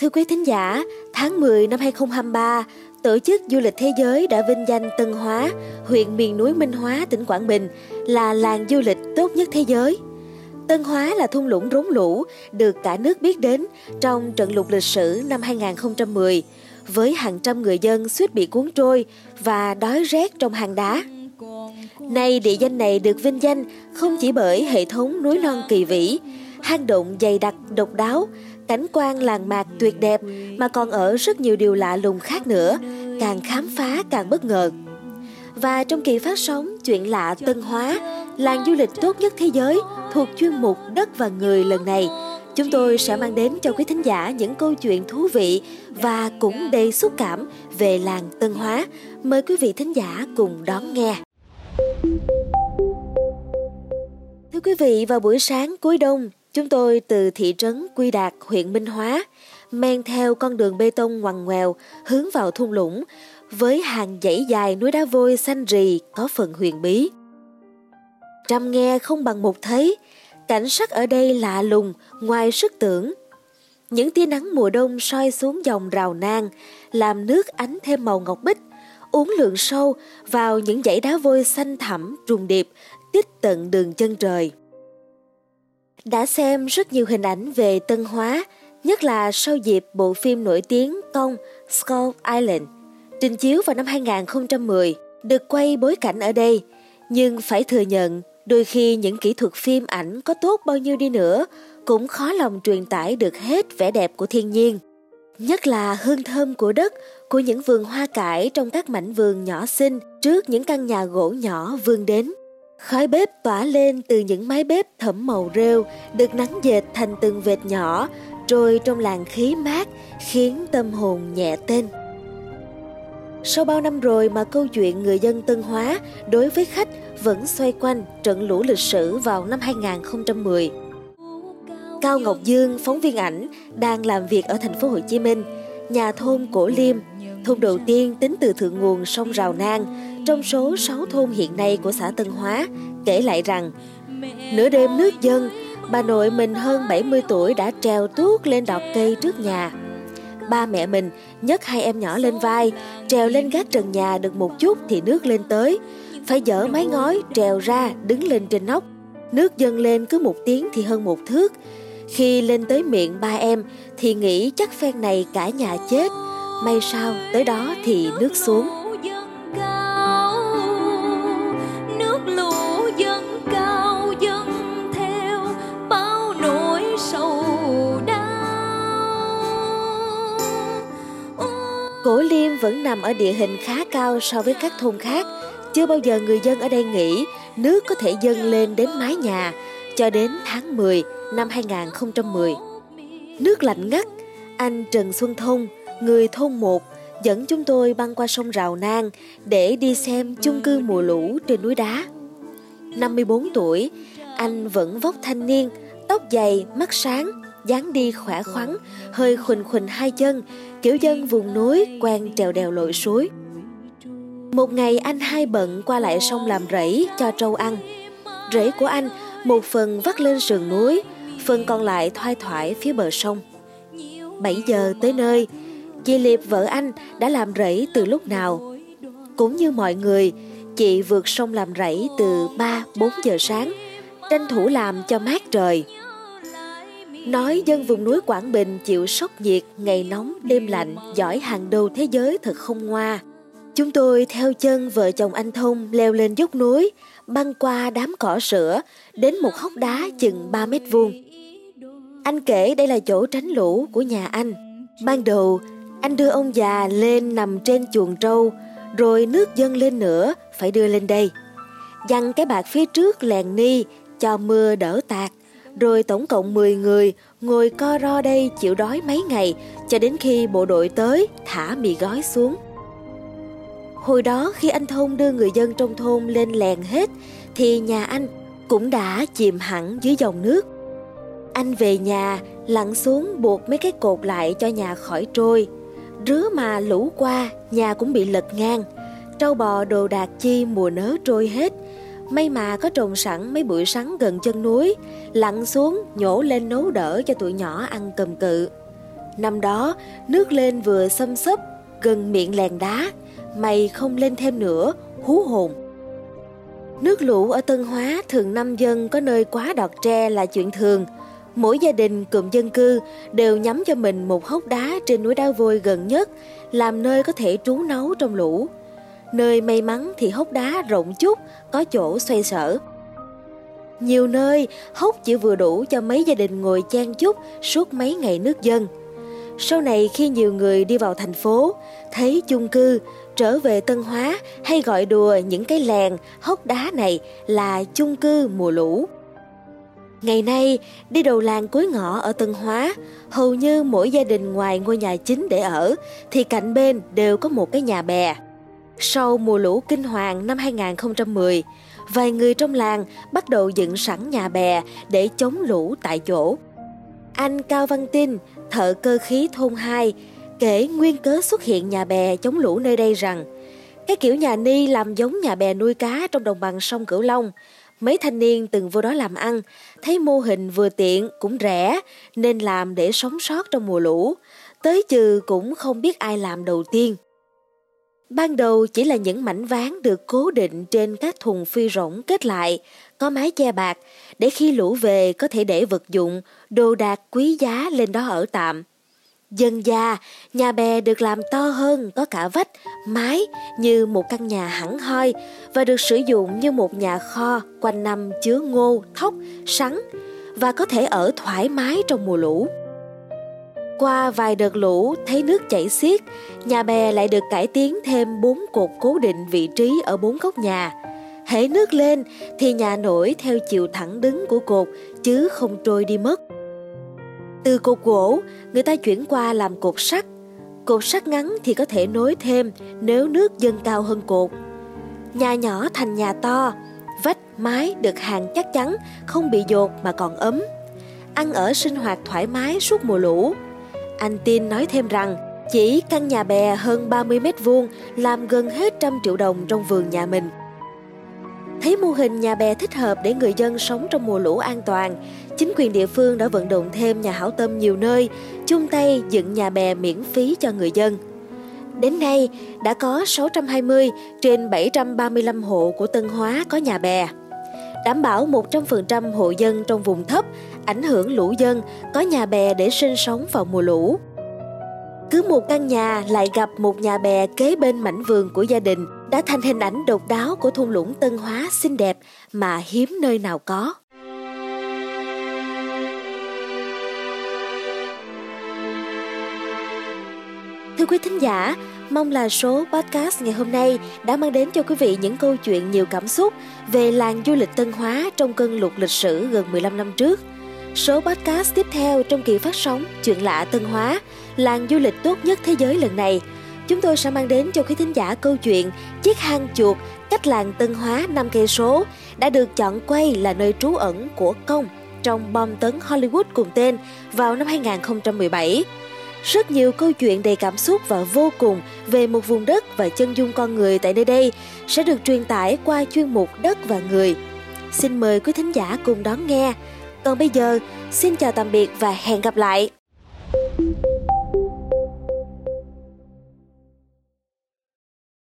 Thưa quý thính giả, tháng 10 năm 2023, Tổ chức Du lịch Thế giới đã vinh danh Tân Hóa, huyện miền núi Minh Hóa, tỉnh Quảng Bình là làng du lịch tốt nhất thế giới. Tân Hóa là thung lũng rốn lũ được cả nước biết đến trong trận lụt lịch sử năm 2010 với hàng trăm người dân suýt bị cuốn trôi và đói rét trong hang đá. Nay địa danh này được vinh danh không chỉ bởi hệ thống núi non kỳ vĩ, hang động dày đặc độc đáo, cảnh quan làng mạc tuyệt đẹp mà còn ở rất nhiều điều lạ lùng khác nữa, càng khám phá càng bất ngờ. Và trong kỳ phát sóng Chuyện lạ Tân Hóa, làng du lịch tốt nhất thế giới thuộc chuyên mục Đất và Người lần này, chúng tôi sẽ mang đến cho quý thính giả những câu chuyện thú vị và cũng đầy xúc cảm về làng Tân Hóa. Mời quý vị thính giả cùng đón nghe. Thưa quý vị, vào buổi sáng cuối đông, chúng tôi từ thị trấn Quy Đạt, huyện Minh Hóa, men theo con đường bê tông ngoằn ngoèo hướng vào thung lũng với hàng dãy dài núi đá vôi xanh rì có phần huyền bí. Trăm nghe không bằng một thấy, cảnh sắc ở đây lạ lùng ngoài sức tưởng. Những tia nắng mùa đông soi xuống dòng rào nang, làm nước ánh thêm màu ngọc bích, uống lượng sâu vào những dãy đá vôi xanh thẳm trùng điệp tích tận đường chân trời. Đã xem rất nhiều hình ảnh về Tân Hóa, nhất là sau dịp bộ phim nổi tiếng Công Skull Island, trình chiếu vào năm 2010, được quay bối cảnh ở đây, nhưng phải thừa nhận đôi khi những kỹ thuật phim ảnh có tốt bao nhiêu đi nữa cũng khó lòng truyền tải được hết vẻ đẹp của thiên nhiên. Nhất là hương thơm của đất, của những vườn hoa cải trong các mảnh vườn nhỏ xinh trước những căn nhà gỗ nhỏ vươn đến. Khói bếp tỏa lên từ những mái bếp thẫm màu rêu được nắng dệt thành từng vệt nhỏ trôi trong làn khí mát khiến tâm hồn nhẹ tên. Sau bao năm rồi mà câu chuyện người dân Tân Hóa đối với khách vẫn xoay quanh trận lũ lịch sử vào năm 2010. Cao Ngọc Dương, phóng viên ảnh, đang làm việc ở thành phố Hồ Chí Minh, nhà thôn Cổ Liêm, thôn đầu tiên tính từ thượng nguồn sông Rào Nang, trong số 6 thôn hiện nay của xã Tân Hóa, kể lại rằng nửa đêm nước dân bà nội mình hơn 70 tuổi đã trèo tuốt lên đọt cây trước nhà. Ba mẹ mình nhấc hai em nhỏ lên vai, trèo lên gác trần nhà được một chút thì nước lên tới, phải dỡ mái ngói trèo ra đứng lên trên nóc. Nước dâng lên cứ một tiếng thì hơn một thước. Khi lên tới miệng ba em thì nghĩ chắc phen này cả nhà chết. May sao tới đó thì nước xuống. Cổ Liêm vẫn nằm ở địa hình khá cao so với các thôn khác. Chưa bao giờ người dân ở đây nghĩ nước có thể dâng lên đến mái nhà cho đến tháng 10 năm 2010. Nước lạnh ngắt, anh Trần Xuân Thông, người thôn 1, dẫn chúng tôi băng qua sông Rào Nang để đi xem chung cư mùa lũ trên núi đá. 54 tuổi, anh vẫn vóc thanh niên, tóc dày, mắt sáng, dáng đi khỏe khoắn, hơi khuỳnh khuỳnh hai chân, kiểu dân vùng núi quen trèo đèo lội suối. Một ngày anh hai bận qua lại sông làm rẫy cho trâu ăn. Rẫy của anh một phần vắt lên sườn núi, phần còn lại thoai thoải phía bờ sông. 7 giờ tới nơi, chị Liệp vợ anh đã làm rẫy từ lúc nào. Cũng như mọi người, chị vượt sông làm rẫy từ 3-4 giờ sáng, tranh thủ làm cho mát trời. Nói dân vùng núi Quảng Bình chịu sốc nhiệt, ngày nóng, đêm lạnh, giỏi hàng đầu thế giới thật không ngoa. Chúng tôi theo chân vợ chồng anh Thông leo lên dốc núi, băng qua đám cỏ sữa, đến một hốc đá chừng 3 mét vuông. Anh kể đây là chỗ tránh lũ của nhà anh. Ban đầu, anh đưa ông già lên nằm trên chuồng trâu, rồi nước dâng lên nữa phải đưa lên đây. Dăng cái bạc phía trước lèn ni cho mưa đỡ tạt rồi tổng cộng 10 người ngồi co ro đây chịu đói mấy ngày, cho đến khi bộ đội tới, thả mì gói xuống. Hồi đó khi anh Thông đưa người dân trong thôn lên lèn hết, thì nhà anh cũng đã chìm hẳn dưới dòng nước. Anh về nhà, lặn xuống buộc mấy cái cột lại cho nhà khỏi trôi. Rứa mà lũ qua, nhà cũng bị lật ngang. Trâu bò đồ đạc chi mùa nớ trôi hết May mà có trồng sẵn mấy bụi sắn gần chân núi, lặn xuống nhổ lên nấu đỡ cho tụi nhỏ ăn cầm cự. Năm đó, nước lên vừa xâm xấp, gần miệng lèn đá, mày không lên thêm nữa, hú hồn. Nước lũ ở Tân Hóa thường năm dân có nơi quá đọt tre là chuyện thường. Mỗi gia đình cụm dân cư đều nhắm cho mình một hốc đá trên núi đá vôi gần nhất, làm nơi có thể trú nấu trong lũ. Nơi may mắn thì hốc đá rộng chút, có chỗ xoay sở. Nhiều nơi, hốc chỉ vừa đủ cho mấy gia đình ngồi chan chút suốt mấy ngày nước dân. Sau này khi nhiều người đi vào thành phố, thấy chung cư, trở về Tân Hóa hay gọi đùa những cái làng, hốc đá này là chung cư mùa lũ. Ngày nay, đi đầu làng cuối ngõ ở Tân Hóa, hầu như mỗi gia đình ngoài ngôi nhà chính để ở, thì cạnh bên đều có một cái nhà bè. Sau mùa lũ kinh hoàng năm 2010, vài người trong làng bắt đầu dựng sẵn nhà bè để chống lũ tại chỗ. Anh Cao Văn tin thợ cơ khí thôn 2, kể nguyên cớ xuất hiện nhà bè chống lũ nơi đây rằng cái kiểu nhà ni làm giống nhà bè nuôi cá trong đồng bằng sông Cửu Long. Mấy thanh niên từng vô đó làm ăn, thấy mô hình vừa tiện cũng rẻ nên làm để sống sót trong mùa lũ. Tới trừ cũng không biết ai làm đầu tiên. Ban đầu chỉ là những mảnh ván được cố định trên các thùng phi rỗng kết lại, có mái che bạc, để khi lũ về có thể để vật dụng, đồ đạc quý giá lên đó ở tạm. Dần già, nhà bè được làm to hơn, có cả vách, mái như một căn nhà hẳn hoi và được sử dụng như một nhà kho quanh năm chứa ngô, thóc, sắn và có thể ở thoải mái trong mùa lũ. Qua vài đợt lũ thấy nước chảy xiết, nhà bè lại được cải tiến thêm bốn cột cố định vị trí ở bốn góc nhà. Hễ nước lên thì nhà nổi theo chiều thẳng đứng của cột chứ không trôi đi mất. Từ cột gỗ, người ta chuyển qua làm cột sắt. Cột sắt ngắn thì có thể nối thêm nếu nước dâng cao hơn cột. Nhà nhỏ thành nhà to, vách mái được hàng chắc chắn, không bị dột mà còn ấm. Ăn ở sinh hoạt thoải mái suốt mùa lũ. Anh Tin nói thêm rằng chỉ căn nhà bè hơn 30 mét vuông làm gần hết trăm triệu đồng trong vườn nhà mình. Thấy mô hình nhà bè thích hợp để người dân sống trong mùa lũ an toàn, chính quyền địa phương đã vận động thêm nhà hảo tâm nhiều nơi, chung tay dựng nhà bè miễn phí cho người dân. Đến nay, đã có 620 trên 735 hộ của Tân Hóa có nhà bè. Đảm bảo 100% hộ dân trong vùng thấp, ảnh hưởng lũ dân, có nhà bè để sinh sống vào mùa lũ. Cứ một căn nhà lại gặp một nhà bè kế bên mảnh vườn của gia đình đã thành hình ảnh độc đáo của thung lũng Tân Hóa xinh đẹp mà hiếm nơi nào có. Thưa quý thính giả, mong là số podcast ngày hôm nay đã mang đến cho quý vị những câu chuyện nhiều cảm xúc về làng du lịch Tân Hóa trong cơn lụt lịch sử gần 15 năm trước. Số podcast tiếp theo trong kỳ phát sóng Chuyện lạ Tân Hóa, làng du lịch tốt nhất thế giới lần này, chúng tôi sẽ mang đến cho quý thính giả câu chuyện Chiếc hang chuột cách làng Tân Hóa 5 cây số đã được chọn quay là nơi trú ẩn của công trong bom tấn Hollywood cùng tên vào năm 2017. Rất nhiều câu chuyện đầy cảm xúc và vô cùng về một vùng đất và chân dung con người tại nơi đây sẽ được truyền tải qua chuyên mục Đất và Người. Xin mời quý thính giả cùng đón nghe. Còn bây giờ, xin chào tạm biệt và hẹn gặp lại.